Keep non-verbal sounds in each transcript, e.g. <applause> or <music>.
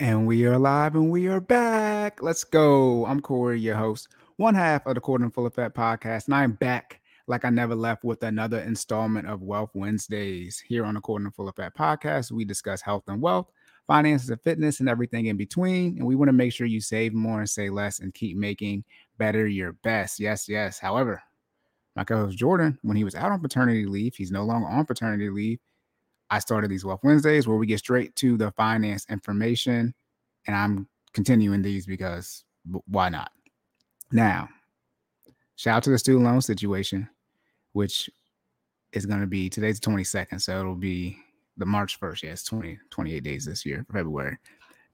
And we are live and we are back. Let's go. I'm Corey, your host, one half of the Quarter Full Effect podcast. And I'm back like I never left with another installment of Wealth Wednesdays. Here on the Quarter Full Effect podcast, we discuss health and wealth, finances and fitness, and everything in between. And we want to make sure you save more and say less and keep making better your best. Yes, yes. However, my co host Jordan, when he was out on paternity leave, he's no longer on paternity leave. I started these Wealth Wednesdays where we get straight to the finance information, and I'm continuing these because why not? Now, shout out to the student loan situation, which is going to be today's the 22nd, so it'll be the March 1st. Yes, 20, 28 days this year, February.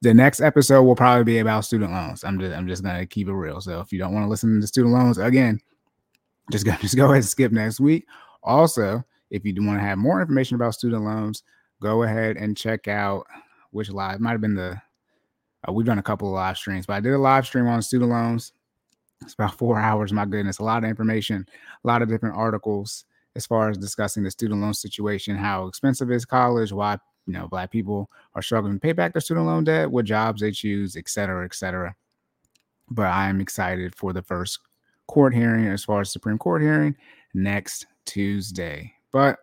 The next episode will probably be about student loans. I'm just I'm just gonna keep it real. So if you don't want to listen to student loans again, just go <laughs> just go ahead and skip next week. Also, if you do want to have more information about student loans, go ahead and check out which live might have been the uh, we've done a couple of live streams, but I did a live stream on student loans. It's about <laughs> four hours. My goodness, a lot of information, a lot of different articles as far as discussing the student loan situation, how expensive is college, why you know black people are struggling to pay back their student loan debt, what jobs they choose, et cetera, et cetera. But I am excited for the first court hearing as far as Supreme Court hearing next Tuesday. But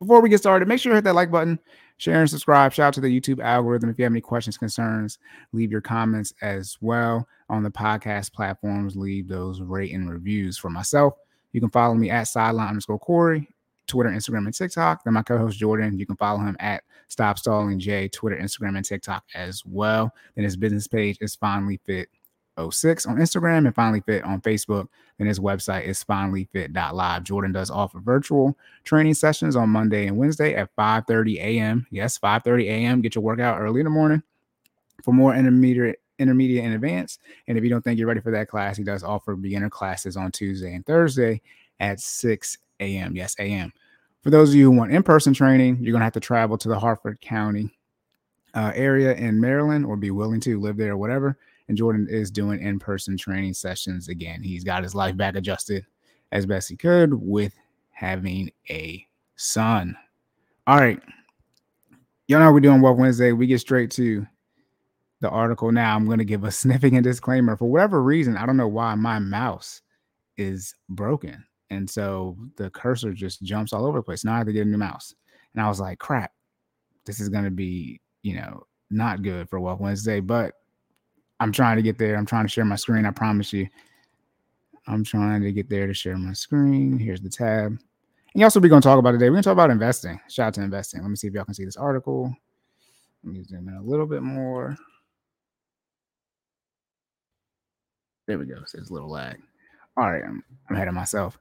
before we get started, make sure you hit that like button, share and subscribe. Shout out to the YouTube algorithm. If you have any questions, concerns, leave your comments as well on the podcast platforms. Leave those rate and reviews for myself. You can follow me at sideline underscore Corey, Twitter, Instagram, and TikTok. Then my co-host Jordan, you can follow him at Stop Stalling J, Twitter, Instagram, and TikTok as well. Then his business page is Finally Fit 06 on Instagram and Finally Fit on Facebook. And his website is finallyfit.live. Jordan does offer virtual training sessions on Monday and Wednesday at 5:30 a.m. Yes, 5:30 a.m. Get your workout early in the morning. For more intermediate intermediate and advanced. And if you don't think you're ready for that class, he does offer beginner classes on Tuesday and Thursday at 6 a.m. Yes, a.m. For those of you who want in-person training, you're gonna have to travel to the Harford County uh, area in Maryland or be willing to live there or whatever and Jordan is doing in person training sessions again. He's got his life back adjusted as best he could with having a son. All right. Y'all know we're doing Wealth Wednesday. We get straight to the article now. I'm going to give a <laughs> significant disclaimer. For whatever reason, I don't know why my mouse is broken. And so the cursor just jumps all over the place. Now I have to get a new mouse. And I was like, crap, this is going to be, you know, not good for Wealth Wednesday. But I'm trying to get there. I'm trying to share my screen. I promise you. I'm trying to get there to share my screen. Here's the tab. And y'all also, we're going to talk about today. We're going to talk about investing. Shout out to investing. Let me see if y'all can see this article. Let me zoom in a little bit more. There we go. It's a little lag. All right, I'm, I'm ahead of myself.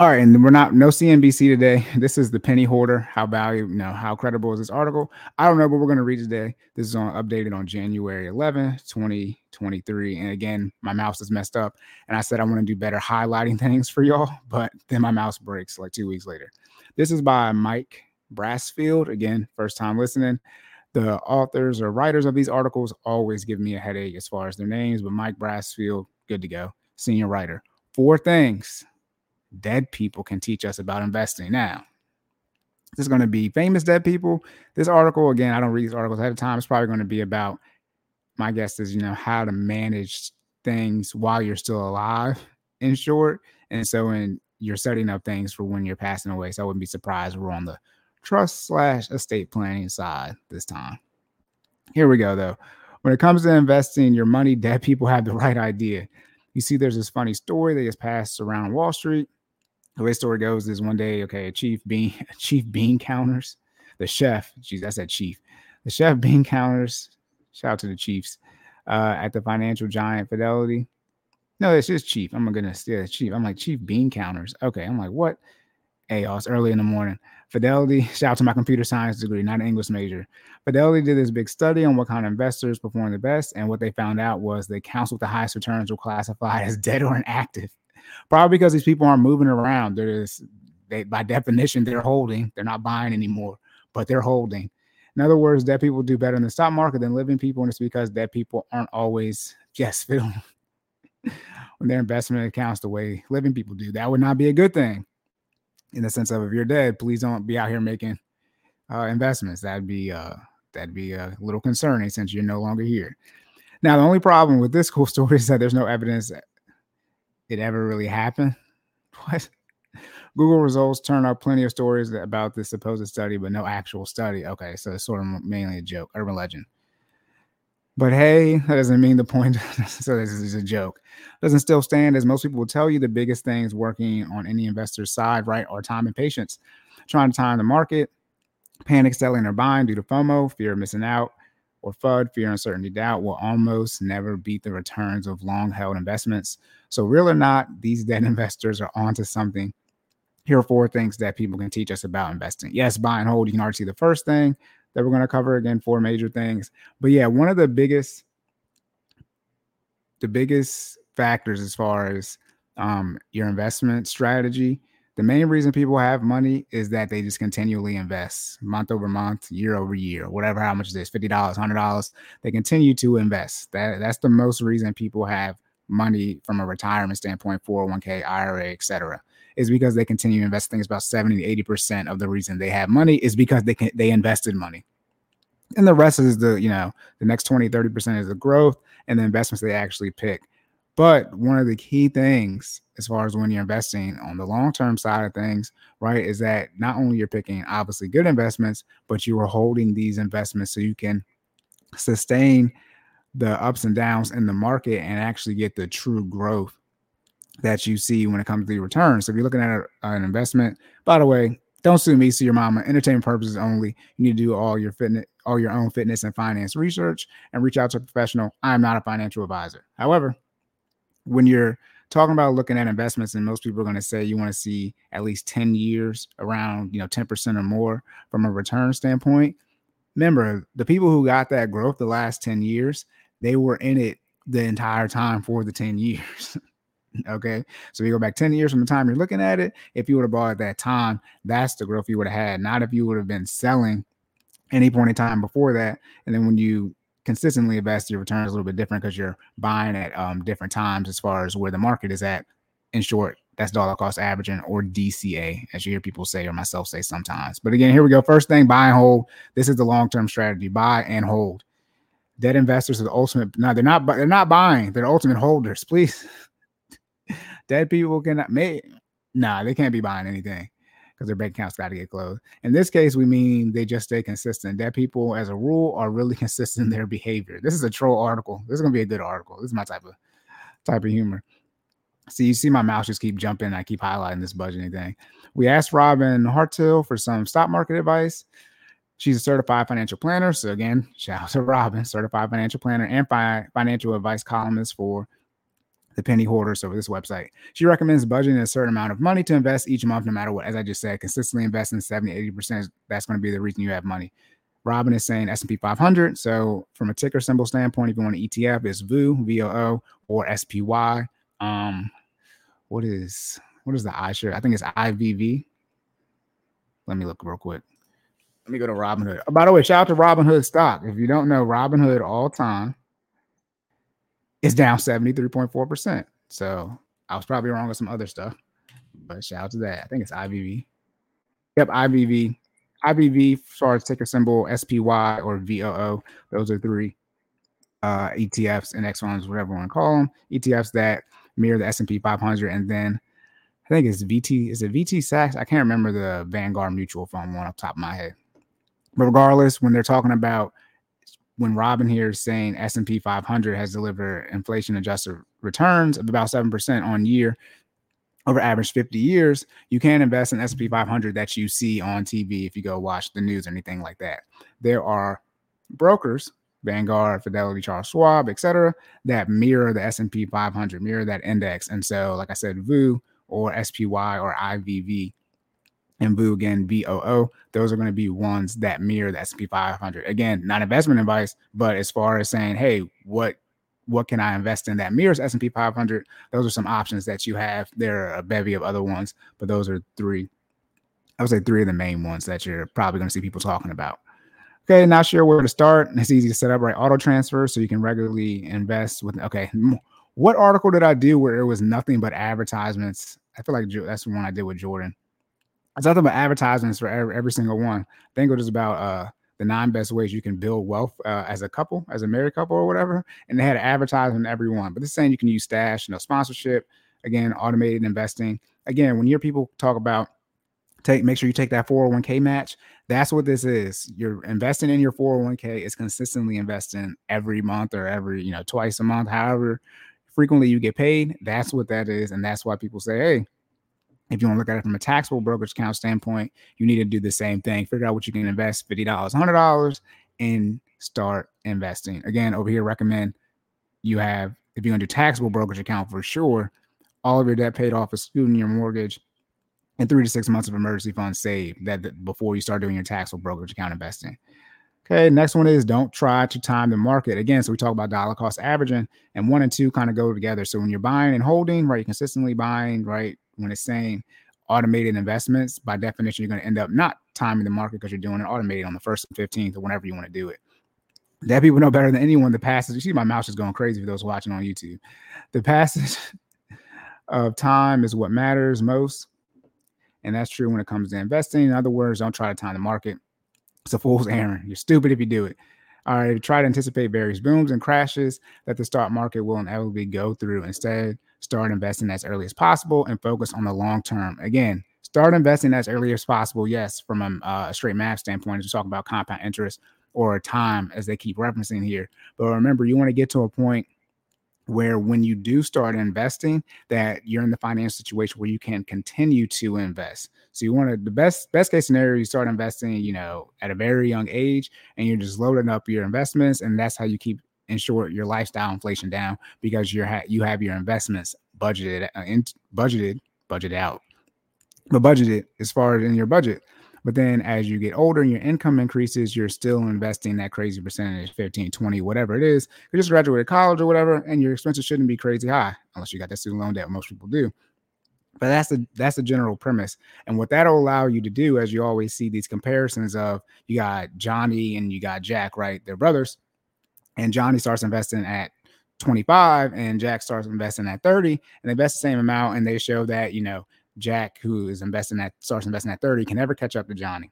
All right, and we're not no CNBC today. <laughs> This is the penny hoarder. How valuable, you know, how credible is this article? I don't know, but we're going to read today. This is on updated on January 11, 2023. And again, my mouse is messed up. And I said I want to do better highlighting <laughs> things for y'all, but then my mouse breaks like two weeks later. This is by Mike Brassfield. Again, first time listening. The authors or writers of these articles always give me a headache as far as their names, but Mike Brassfield, good to go. Senior writer. Four things dead people can teach us about investing. Now, this is going to be famous dead people. This article, again, I don't read these articles ahead of time. It's probably going to be about, my guess is, you know, how to manage things while you're still alive, in short. And so, when you're setting up things for when you're passing away. So, I wouldn't be surprised we're on the trust slash estate planning side this time. Here we go, though. When it comes to investing your money, dead people have the <laughs> right idea. You see, there's this funny story that gets passed around Wall Street the way the story goes is one day, okay, chief bean <laughs> chief bean counters, the chef, geez, that's that chief. The chef bean counters, shout out to the Chiefs, uh, at the financial giant Fidelity. No, it's just chief. I'm gonna yeah, chief. I'm like chief bean counters. Okay, I'm like, what? Hey, y'all, it's early in the morning. Fidelity, <laughs> shout out to my computer science degree, not an English major. Fidelity did this big study on what kind of investors perform the best, and what they found out was the accounts with the highest returns were classified as <laughs> dead or inactive. Probably because these people aren't moving around. They're just, they, by definition, they're holding. They're not buying anymore, but they're holding. In other words, dead people do better in the stock market than living people, and it's because dead people aren't always <laughs> just filling when their investment accounts the way living people do. That would not be a good thing. In the sense of if you're dead, please don't be out here making uh, investments. That'd be uh, that'd be a little concerning since you're no longer here. Now, the only problem with this <laughs> cool story is that there's no evidence it ever really happened. <laughs> What? Google results turn up plenty of stories about this supposed study, but no actual study. Okay, so it's sort of mainly a joke, urban legend. But hey, that doesn't mean the point. <laughs> so this is a joke. Doesn't still stand as most people will tell you. The biggest things working on any investor's side, right, are time and patience. Trying to time the market, panic selling or buying due to FOMO, fear of missing out, or FUD, fear, uncertainty, doubt, will almost never beat the returns of long held investments. So, real or not, these debt <laughs> investors are onto something. Here are four things that people can teach us about investing. Yes, buy and hold. You can already see the first thing that we're going to cover again, four major things. But yeah, one of the biggest, the biggest factors as far as um, your investment strategy the main reason people have money is that they just continually invest month over month, year over year, whatever how much it is, $50, $100. They continue to invest. That that's the most reason people have money from a retirement standpoint, 401k, IRA, etc. Is because they continue to invest. Things about 70 to 80% of the reason they have money is because they can they invested money. And the rest is the, you know, the next 20, 30% is the growth and the investments they actually pick. But one of the key things as far as when you're investing on the long term side of things, right, is that not only you're picking obviously good investments, but you are holding these investments so you can sustain the ups and downs in the market and actually get the true growth that you see when it comes to the returns. So if you're looking at a, an investment, by the way, don't sue me, sue your mama. Entertainment purposes only. You need to do all your fitness, all your own fitness and finance research, and reach out to a professional. I am not a financial advisor. However, when you're talking about looking at investments, and most people are going to say you want to see at least 10 years around, you know, 10% or more from a return standpoint. Remember, the people who got that growth the last 10 years, they were in it the entire time for the 10 years. <laughs> okay. So you go back 10 years from the time you're looking at it. If you would have bought at that time, that's the growth you would have had. Not if you would have been selling any point in time before that. And then when you consistently invest, your return is a little bit different because you're buying at um, different times as far as where the market is at. In short, that's dollar cost averaging or DCA, as you hear people say or myself say sometimes. But again, here we go. First thing, buy and hold. This is the long term strategy: buy and hold. Debt investors are the ultimate. No, they're not. They're not buying. They're the ultimate holders. <laughs> Please, dead people cannot make. Nah, they can't be buying anything because their bank account's got to get closed. In this case, we mean they just stay consistent. That people, as a rule, are really <laughs> consistent in their behavior. This is a troll article. This is gonna be a good article. This is my type of type of humor. See, you see my mouse just keep jumping. I keep highlighting this budgeting thing. We asked Robin Hartill for some stock market advice. She's a certified financial planner. So again, <laughs> shout out to Robin, certified financial planner and fi- financial advice columnist for the penny hoarders over this website. She recommends budgeting a certain amount of money to invest each month, no matter what. As I just said, consistently investing 70, 80%, that's going to be the reason you have money. Robin is saying S&P 500. So from a ticker symbol standpoint, if you want an ETF, it's VOO, V-O-O, or SPY. Um, what is what is the iShare? I think it's IVV. Let me look real quick. Let me go to Robinhood. Oh, by the way, shout out to Robinhood stock. If you don't know, Robinhood all time it's down 73.4%. So I was probably wrong with some other stuff, but shout out to that. I think it's IVV. Yep, IVV. IVV, as ticker symbol, SPY or VOO. Those are three uh, ETFs, index funds, whatever you want to call them. ETFs that mirror the S&P 500. And then I think it's VT. Is it VTSAX? I can't remember the Vanguard Mutual Fund one off top of my head. But regardless, when they're talking about when Robin here is saying S&P 500 has delivered inflation adjusted returns of about 7% on year over average 50 years, you can't invest in S&P 500 that you see on TV if you go watch the news or anything like that. There are brokers, Vanguard, Fidelity, Charles Schwab, etc., that mirror the S&P 500, mirror that index. And so, like I said, VOO or SPY or IVV and VOO again, B O O. Those are going to be ones that mirror the S&P 500. Again, not investment advice, but as far as saying, hey, what what can I invest in that mirrors S&P 500? Those are some options that you have. There are a bevy of other ones, but those are three. I would say three of the main ones that you're probably going to see people talking about. Okay, not sure where to start. It's easy to set up right auto transfer so you can regularly invest with. Okay, what article did I do where it was nothing but advertisements? I feel like that's the one I did with Jordan it's nothing but advertisements for every, every single one. I think it was about uh the nine best ways you can build wealth uh, as a couple, as a married couple or whatever. And they had advertising every one. But this is saying you can use stash, you know, sponsorship, again, automated investing. Again, when your people talk about take make sure you take that 401k match that's what this is you're investing in your 401k it's consistently investing every month or every you know twice a month however frequently you get paid that's what that is and that's why people say hey if you want to look at it from a taxable brokerage account standpoint you need to do the same thing figure out what you can invest $50 $100 and start investing again over here recommend you have if you're going to do taxable brokerage account for sure all of your debt paid off excluding your mortgage and three to six months of emergency funds saved that before you start doing your taxable brokerage account investing. Okay, next one is don't try to time the market. Again, so we talk about dollar cost averaging, and one and two kind of go together. So when you're buying and holding, right, you're consistently buying, right, when it's saying automated investments, by definition, you're going to end up not timing the market because you're doing it automated on the first and 15th or whenever you want to do it. That people know better than anyone the passage. You see, my mouse is going crazy for those watching on YouTube. The passage <laughs> of time is what matters most. And that's true when it comes to investing. In other words, don't try to time the market. It's a fool's errand. You're stupid if you do it. All right, try to anticipate various booms and crashes that the stock market will inevitably go through. Instead, start investing as early as possible and focus on the long term. Again, start investing as early as possible. Yes, from a, uh, straight math standpoint, as we talk about compound interest or time, as they keep referencing here. But remember, you want to get to a point where when you do start investing that you're in the financial situation where you can continue to invest so you want to the best best case scenario you start investing you know at a very young age and you're just loading up your investments and that's how you keep ensure your lifestyle inflation down because you're ha- you have your investments budgeted uh, in, budgeted budgeted out but budgeted as far as in your budget but then as you get older and your income increases, you're still investing that crazy percentage 15, 20, whatever it is. You just graduated college or whatever, and your expenses shouldn't be crazy high unless you got that student loan debt. Most people do. But that's the that's the general premise. And what that'll allow you to do, as you always see these comparisons of you got Johnny and you got Jack, right? They're brothers. And Johnny starts investing at 25 and Jack starts investing at 30 and they invest the same amount and they show that, you know, Jack, who is investing at starts investing at 30, can never catch up to Johnny.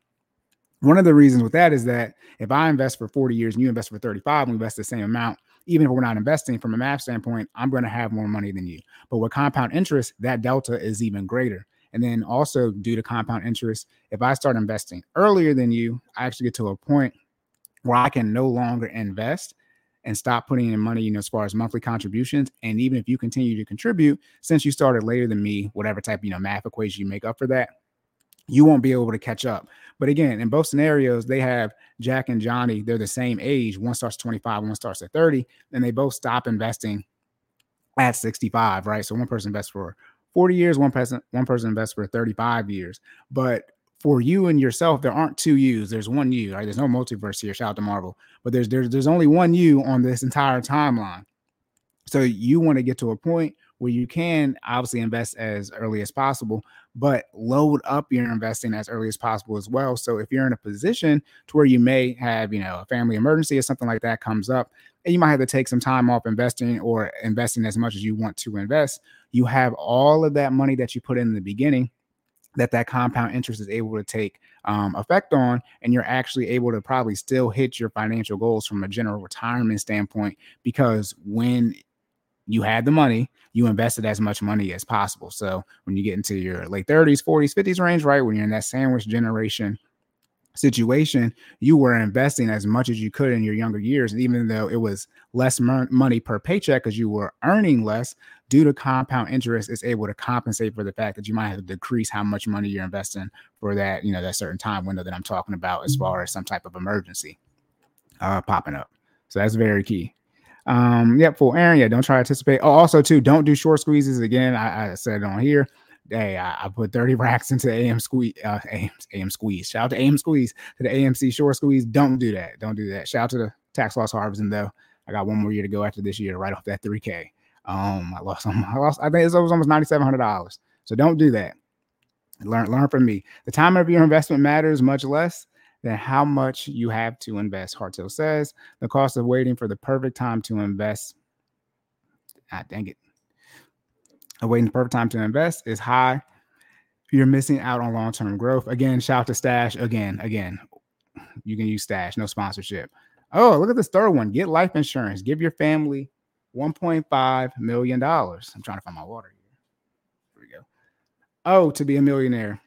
One of the reasons with that is that if I invest for 40 years and you invest for 35, and we invest the same amount, even if we're not investing from a math standpoint, I'm going to have more money than you. But with compound interest, that delta is even greater. And then also due to compound interest, if I start investing earlier than you, I actually get to a point where I can no longer invest and stop putting in money, you know, as far as monthly contributions. And even if you continue to contribute, since you started later than me, whatever type, you know, math equation you make up for that, you won't be able to catch up. But again, in both scenarios, they have Jack and Johnny, they're the same age. One starts at 25, one starts at 30, and they both stop investing at 65, right? So one person invests for 40 years, one person, one person invests for 35 years. But for you and yourself, there aren't two yous. There's one you. Right? There's no multiverse here. Shout out to Marvel, but there's there's there's only one you on this entire timeline. So you want to get to a point where you can obviously invest as early as possible, but load up your investing as early as possible as well. So if you're in a position to where you may have, you know, a family emergency or something like that comes up, and you might have to take some time off investing or investing as much as you want to invest, you have all of that money that you put in the beginning that that compound interest is able to take um, effect on and you're actually able to probably still hit your financial goals from a general retirement standpoint because when you had the money you invested as much money as possible. So when you get into your late 30s 40s 50s range right when you're in that sandwich generation situation, you were investing as much as you could in your younger years. And even though it was less money per paycheck because you were earning less, due to compound interest, is able to compensate for the fact that you might have to decrease how much money you're investing for that, you know, that certain time window that I'm talking about as far as some type of emergency uh, popping up. So that's very key. Um, yep, for Aaron, yeah, don't try to anticipate. Oh, also too, don't do short squeezes again. I, I said it on here hey, I, I, put 30 racks into AM squeeze, uh, AM, AM squeeze. Shout out to AM squeeze to the AMC short squeeze. Don't do that. Don't do that. Shout out to the tax loss harvesting though. I got one more year to go after this year, right off that 3K. Um, I lost, <laughs> I lost, I think it was almost $9,700. So don't do that. Learn, learn from me. The time of your investment matters much less than how much you have to invest. Hartill says the cost of waiting for the perfect time to invest. Ah, dang it waiting the perfect time to invest is high. You're missing out on long term growth. Again, shout to Stash. Again, again, you can use Stash, no sponsorship. Oh, look at this third one. Get life insurance. Give your family $1.5 million. I'm trying to find my water here. Here we go. Oh, to be a millionaire.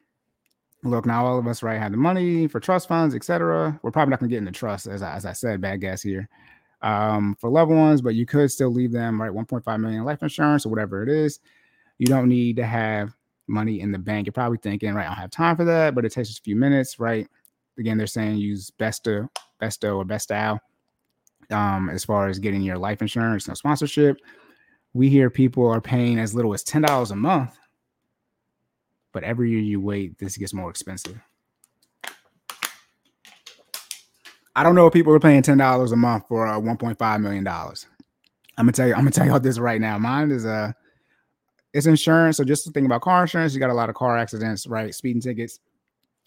Look, now all of us, right, have the money for trust funds, etc. We're probably not going to get into trust, as I, as I said, bad guess here, um, for loved ones, but you could still leave them, right, 1.5 million life insurance or whatever it is. You don't need to have money in the bank. You're probably thinking, right, I don't have time for that, but it takes just a few minutes, right? Again, they're saying use Besto, Besto or Bestow um, as far as getting your life insurance, no sponsorship. We hear people are paying as little as ten dollars a month, but every year you wait, this gets more expensive. I don't know if people are paying ten dollars a month for uh, one point five million dollars. I'm gonna tell you. I'm gonna tell you all this right now. Mine is a. It's insurance. So just think about car insurance. You got a lot of car accidents, right? Speeding tickets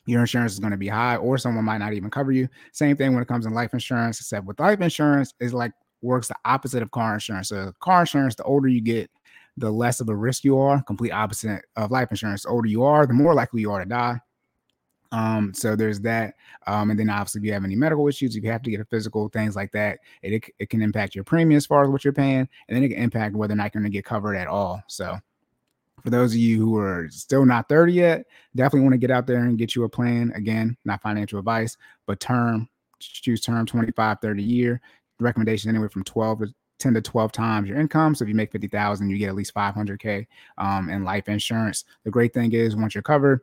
your insurance is going to be high or someone might not even cover you. Same thing when it comes to life insurance, except with life insurance is like works the opposite of car insurance. So car insurance, the older you get, the less of a risk you are. Complete opposite of life insurance. The older you are, the more likely you are to die. Um, so there's that. Um, and then obviously if you have any medical issues, if you have to get a physical, things like that, it, it, it can impact your premium as far as what you're paying, and then it can impact whether or not you're going to get covered at all. So for those of you who are still not 30 yet, definitely want to get out there and get you a plan. Again, not financial advice, but term, choose term 25, 30 year. Recommendation anywhere from 12 to 10 to 12 times your income. So if you make 50,000, you get at least 500K um, in life insurance. The great thing is once you're covered,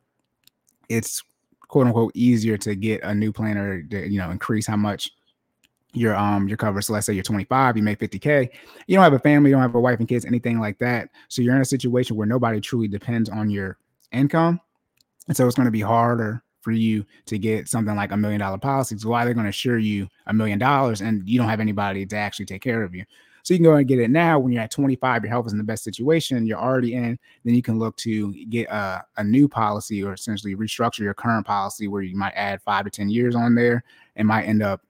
it's quote unquote easier to get a new plan or to, you know, increase how much your um your cover. So let's say you're 25, you make 50k. You don't have a family, you don't have a wife and kids, anything like that. So you're in a situation where nobody truly depends on your income, and so it's going to be harder for you to get something like a million dollar policy. So why they're going to assure you a million dollars and you don't have anybody to actually take care of you. So you can go and get it now when you're at 25, your health is in the best situation, you're already in, then you can look to get a, a new policy or essentially restructure your current policy where you might add five to 10 years on there and might end up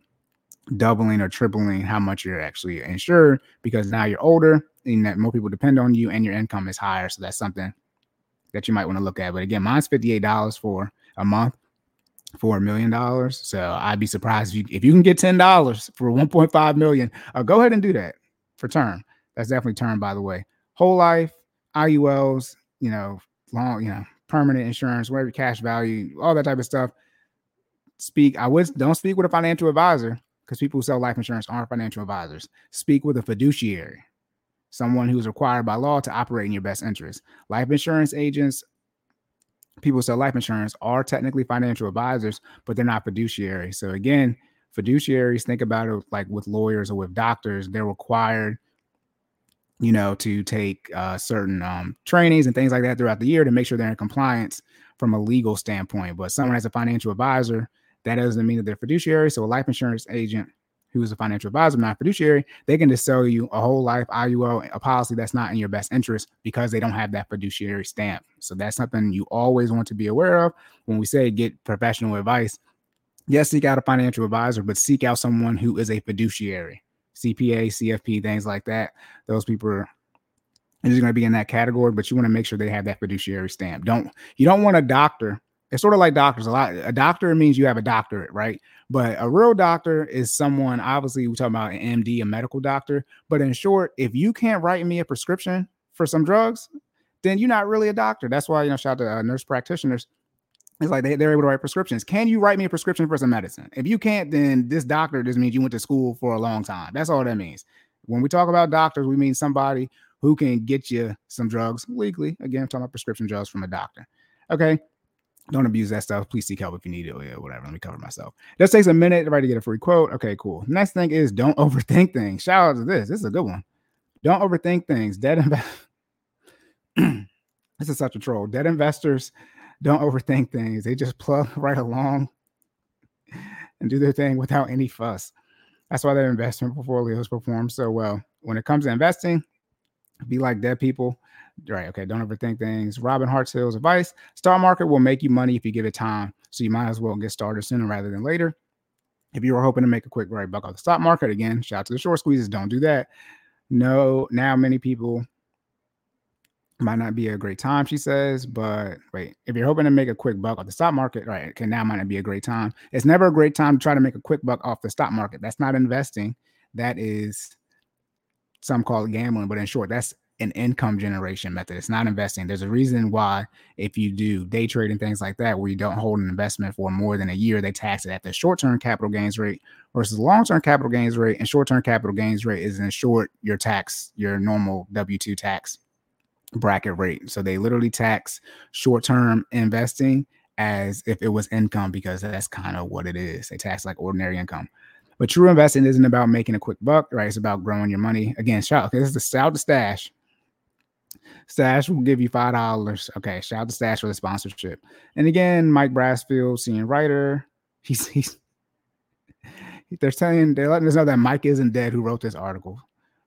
doubling or tripling how much you're actually insured because now you're older and that more people depend on you and your income is higher. So that's something that you might want to look at. But again, mine's $58 for a month for a million dollars. So I'd be surprised if you if you can get ten dollars for 1.5 million, uh, go ahead and do that for term. That's definitely term, by the way. Whole life, IULs, you know, long, you know, permanent insurance, whatever cash value, all that type of stuff. Speak. I would don't speak with a financial advisor because people who sell life insurance aren't financial advisors. Speak with a fiduciary, someone who's required by law to operate in your best interest. Life insurance agents, people who sell life insurance are technically financial advisors, but they're not fiduciary. So again, fiduciaries think about it like with lawyers or with doctors, they're required you know, to take uh, certain um, trainings and things like that throughout the year to make sure they're in compliance from a legal standpoint. But someone as a financial advisor, that doesn't mean that they're fiduciary. So a life insurance agent who is a financial advisor, not fiduciary, they can just sell you a whole life IUL, a policy that's not in your best interest because they don't have that fiduciary stamp. So that's something you always want to be aware of when we say get professional advice. Yes, seek out a financial advisor, but seek out someone who is a fiduciary, CPA, CFP, things like that. Those people are is going to be in that category, but you want to make sure they have that fiduciary stamp. Don't you don't want a doctor it's sort of like doctors. A lot a doctor means you have a doctorate, right? But a real doctor is someone, obviously, we're talking about an MD, a medical doctor. But in short, if you can't write me a prescription for some drugs, then you're not really a doctor. That's why, you know, shout out to uh, nurse practitioners. It's like they, they're able to write prescriptions. Can you write me a prescription for some medicine? If you can't, then this doctor just means you went to school for a long time. That's all that means. When we talk about doctors, we mean somebody who can get you some drugs legally. Again, I'm talking about prescription drugs from a doctor. Okay don't abuse that stuff. Please seek help if you need it or whatever. Let me cover myself. This takes a minute right to get a free quote. Okay, cool. Next thing is don't <laughs> overthink things. Shout out to this. This is a good one. Don't overthink things. Dead invest. <clears throat> this is such a troll. Dead investors don't overthink things. They just plug <laughs> right along and do their thing without any fuss. That's why their investment portfolios perform so well. When it comes to investing, be like dead people Right. Okay. Don't overthink things. Robin Hartill's advice stock market will make you money if you give it time. So you might as well get started sooner rather than later. If you were hoping to make a quick right buck off the stock market, again, shout out to the short squeezes. Don't do that. No, now many people might not be a great time, she says. But wait, if you're hoping to make a quick buck off the stock market, right? Okay, now might not be a great time. It's never a great time to try to make a quick buck off the stock market. That's not investing. That is some call it gambling, but in short, that's an income generation method. It's not investing. There's a reason why if you do day trading things like that, where you don't hold an investment for more than a year, they tax it at the short-term capital gains rate versus long-term capital gains rate. And short-term capital gains rate is in short your tax, your normal W2 tax bracket rate. So they literally tax short-term investing as if it was income because that's kind of what it is. They tax like ordinary income. But true investing isn't about making a quick buck, right? It's about growing your money. Again, shout okay, this is the shout stash. Stash will give you five dollars. Okay, shout out to Stash for the sponsorship. And again, Mike Brassfield, senior writer. He's he's they're saying they're letting us know that Mike isn't dead who wrote this article.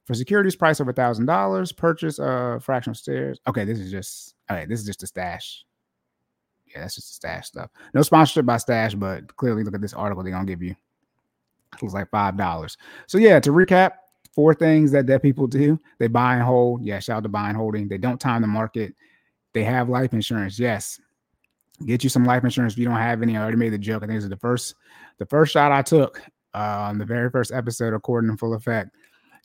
For securities price over a thousand dollars, purchase a fractional shares. Okay, this is just okay, this is just a stash. Yeah, that's just the stash stuff. No sponsorship by Stash, but clearly look at this article they're gonna give you. It was like five dollars. So yeah, to recap, four things that dead people do. They buy and hold. Yeah, shout out to buy and holding. They don't time the market. They have life insurance. Yes. Get you some life insurance if you don't have any. I already made the joke. I think is the first, the first shot I took uh, on the very first episode, according to full effect.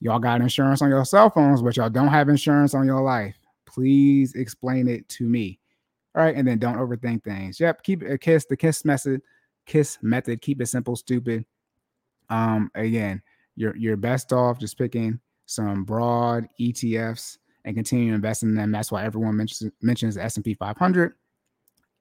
Y'all got insurance on your cell phones, but y'all don't have insurance on your life. Please explain it to me. All right, and then don't overthink things. Yep, keep a kiss. The kiss method, kiss method. Keep it simple, stupid. Um, again, you're you're best off just picking some broad ETFs and continue investing in them. That's why everyone mentions mentions the S&P 500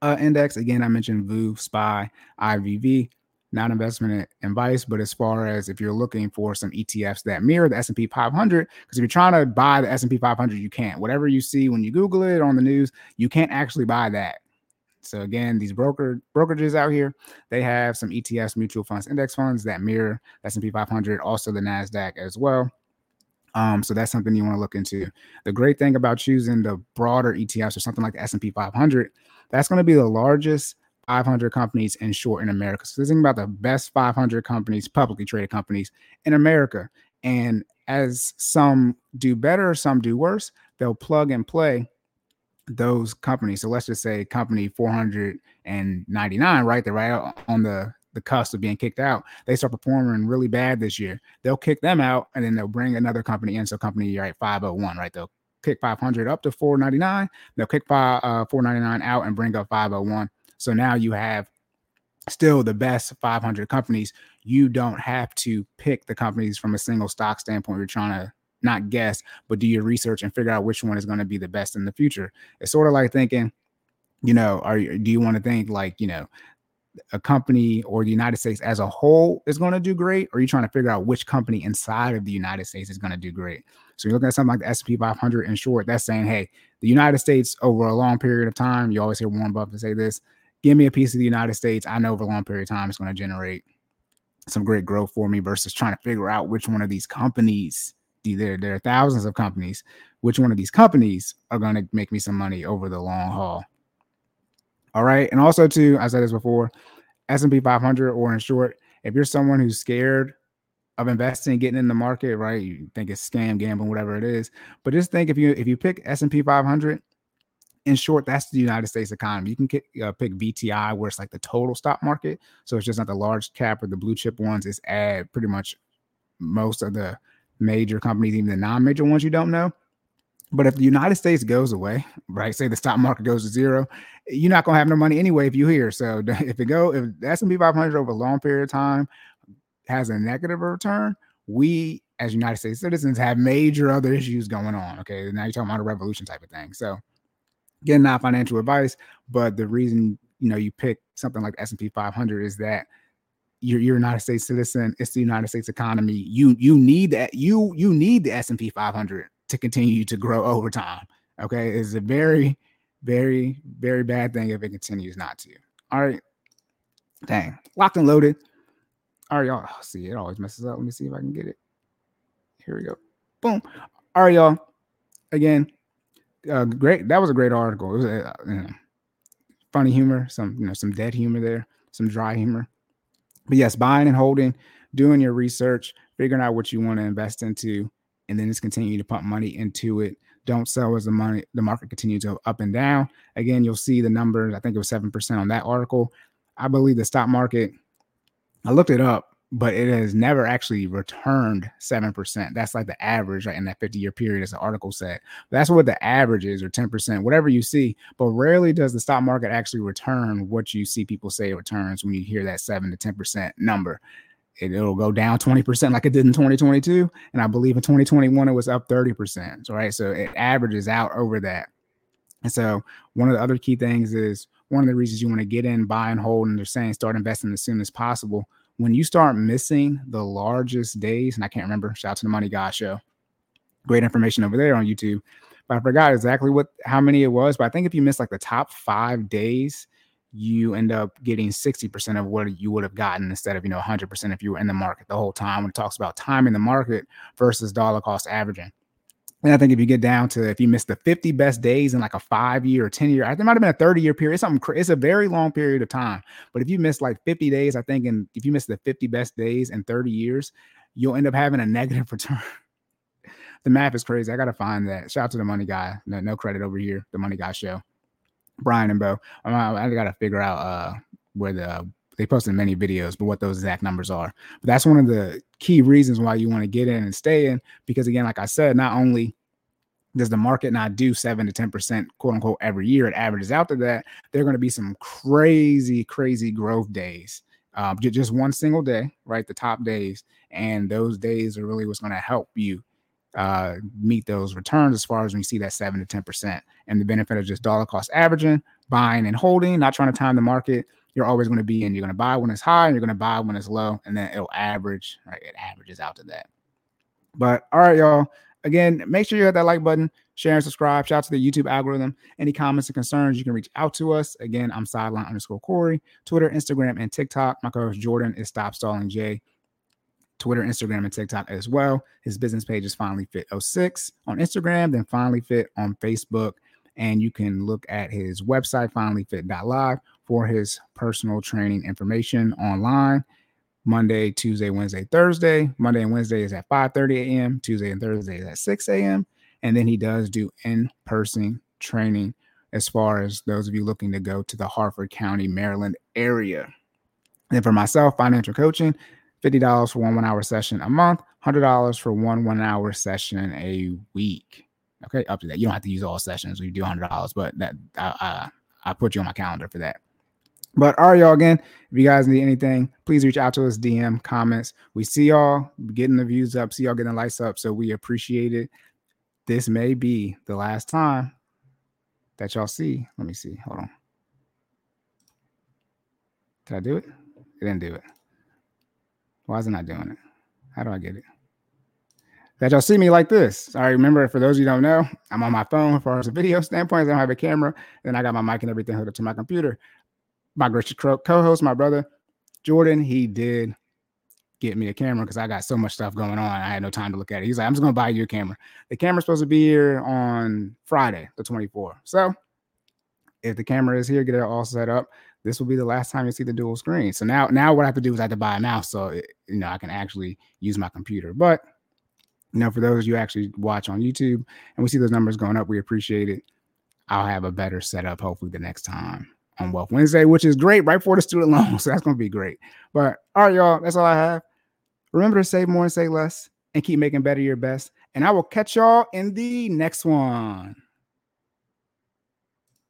uh, index. Again, I mentioned VOO, SPY, IVV, not investment advice, but as far as if you're looking for some ETFs that mirror the S&P 500, because if you're trying to buy the S&P 500, you can't. Whatever you see when you Google it on the news, you can't actually buy that. So again, these broker brokerages out here, they have some ETFs, mutual funds, index funds that mirror S&P 500, also the Nasdaq as well. Um, so that's something you want to look into. The great thing about choosing the broader ETFs or something like the S&P 500, that's going to be the largest 500 companies in short in America. So think about the best 500 companies, publicly traded companies in America. And as some do better, some do worse, they'll plug and play those companies. So let's just say company 499, right? They're right on the the cusp of being kicked out. They start performing really bad this year. They'll kick them out and then they'll bring another company in. So company right 501, right? They'll kick 500 up to 499. They'll kick five, uh, 499 out and bring up 501. So now you have still the best 500 companies. You don't have to pick the companies from a single stock standpoint. You're trying to not guess, but do your research and figure out which one is going to be the best in the future. It's sort of like thinking, you know, are do you want to think like, you know, a company or the United States as a whole is going to do great, or are you trying to figure out which company inside of the United States is going to do great? So you're looking at something like the S&P 500 in short, that's saying, hey, the United States over a long period of time, you always hear Warren Buffett say this, give me a piece of the United States. I know over a long period of time it's going to generate some great growth for me versus trying to figure out which one of these companies there, there are thousands of companies. Which one of these companies are going to make me some money over the long haul? All right. And also, too, I said this before, S&P 500, or in short, if you're someone who's scared of investing, getting in the market, right? You think it's scam, gambling, whatever it is. But just think if you if you pick S&P 500, in short, that's the United States economy. You can uh, pick VTI, where it's like the total stock market. So it's just not the large cap or the blue chip ones. It's add pretty much most of the major companies, even the non-major ones you don't know. But if the United States goes away, right? Say the stock market goes to zero, you're not gonna have no money anyway if you here. So <laughs> if it go, if the S&P 500 over a long period of time has a negative return, we as United States citizens have major other issues going on. Okay, now you're talking about a revolution type of thing. So again, not financial advice, but the reason you know you pick something like S&P 500 is that you're you're a United States citizen. It's the United States economy. You you need that. You you need the S and P 500 to continue to grow over time. Okay, it's a very very very bad thing if it continues not to. All right, dang, locked and loaded. All right, y'all. See, it always messes up. Let me see if I can get it. Here we go. Boom. All right, y'all. Again, uh, great. That was a great article. It was uh, you know, funny humor, some you know some dead humor there, some dry humor. But yes, buying and holding, doing your research, figuring out what you want to invest into and then just continue to pump money into it. Don't sell as the money the market continues to go up and down. Again, you'll see the numbers. I think it was seven percent on that article. I believe the stock market. I looked it up but it has never actually returned 7%. That's like the average, right? In that 50 year period, as the article said. That's what the average is, or 10%, whatever you see. But rarely does the stock market actually return what you see people say it returns when you hear that 7 to 10% number. It, will go down 20% like it did in 2022. And I believe in 2021, it was up 30%. Right. So it averages out over that. And so one of the other key things is one of the reasons you want to get in, buy and hold, and they're saying start investing as soon as possible when you start missing the largest days, and I can't remember, shout out to the Money Guy Show. Great information over there on YouTube. But I forgot exactly what how many it was. But I think if you miss like the top five days, you end up getting 60% of what you would have gotten instead of you know 100% if you were in the market the whole time when it talks about time in the market versus dollar cost averaging and I think if you get down to if you miss the 50 best days in like a five year or 10 year, think it might have been a 30 year period. It's something it's a very long period of time. But if you miss like 50 days, I think, and if you miss the 50 best days in 30 years, you'll end up having a negative <laughs> return. the math is crazy. I gotta find that. Shout out to the money guy. No, no credit over here. The money guy show. Brian and Bo. I, I gotta figure out uh where the they posted many videos, but what those exact numbers are. But that's one of the key reasons why you want to get in and stay in, because again, like I said, not only does the market not do seven to 10% quote unquote every year, it averages out to that. There are going to be some crazy, crazy growth days. Um, just one single day, right? The top days. And those days are really what's going to help you uh, meet those returns as far as when you see that seven to 10%. And the benefit of just dollar cost averaging, buying and holding, not trying to time the market you're always going to be in. You're going to buy when it's high, and you're going to buy when it's low, and then it'll average. Right, it averages out to that. But all right, y'all. Again, make sure you hit that like button, share and subscribe. Shout out to the YouTube algorithm. Any comments and concerns, you can reach out to us. Again, I'm sideline underscore Corey, Twitter, Instagram, and TikTok. My co-host Jordan is Stop Stalling J. Twitter, Instagram, and TikTok as well. His business page is Finally Fit 06 on Instagram, then Finally Fit on Facebook. And you can look at his website, finallyfit.live, for his personal training information online. Monday, Tuesday, Wednesday, Thursday. Monday and Wednesday is at 5 30 a.m. Tuesday and Thursday is at 6 a.m. And then he does do in-person training as far as those of you looking to go to the Harford County, Maryland area. And for myself, financial coaching, $50 for one one hour session a month, $100 for one one hour session a week. Okay, up to that. You don't have to use all sessions. We do $100, but that I, I, I put you on my calendar for that. But all right, y'all, again, if you guys need anything, please reach out to us, DM, comments. We see y'all getting the views up, see y'all getting the lights up. So we appreciate it. This may be the last time that y'all see. Let me see. Hold on. Did I do it? It didn't do it. Why is it not doing it? How do I get it? That y'all see me like this. All right, remember, for those of you don't know, I'm on my phone as far as a video standpoint. I don't have a camera. And I got my mic and everything hooked up to my computer my gracious co-host, my brother Jordan, he did get me a camera because I got so much stuff going on. I had no time to look at it. He's like, I'm just gonna buy you a camera. The camera's supposed to be here on Friday, the 24th. So if the camera is here, get it all set up. This will be the last time you see the dual screen. So now, now what I have to do is I have to buy a mouse so it, you know I can actually use my computer. But you know, for those you actually watch on YouTube and we see those numbers going up, we appreciate it. I'll have a better setup hopefully the next time on Wealth Wednesday, which is great right for the student loan. <laughs> So that's going to be great. But all right, y'all, that's all I have. Remember to save more and save less and keep making better your best. And I will catch y'all in the next one.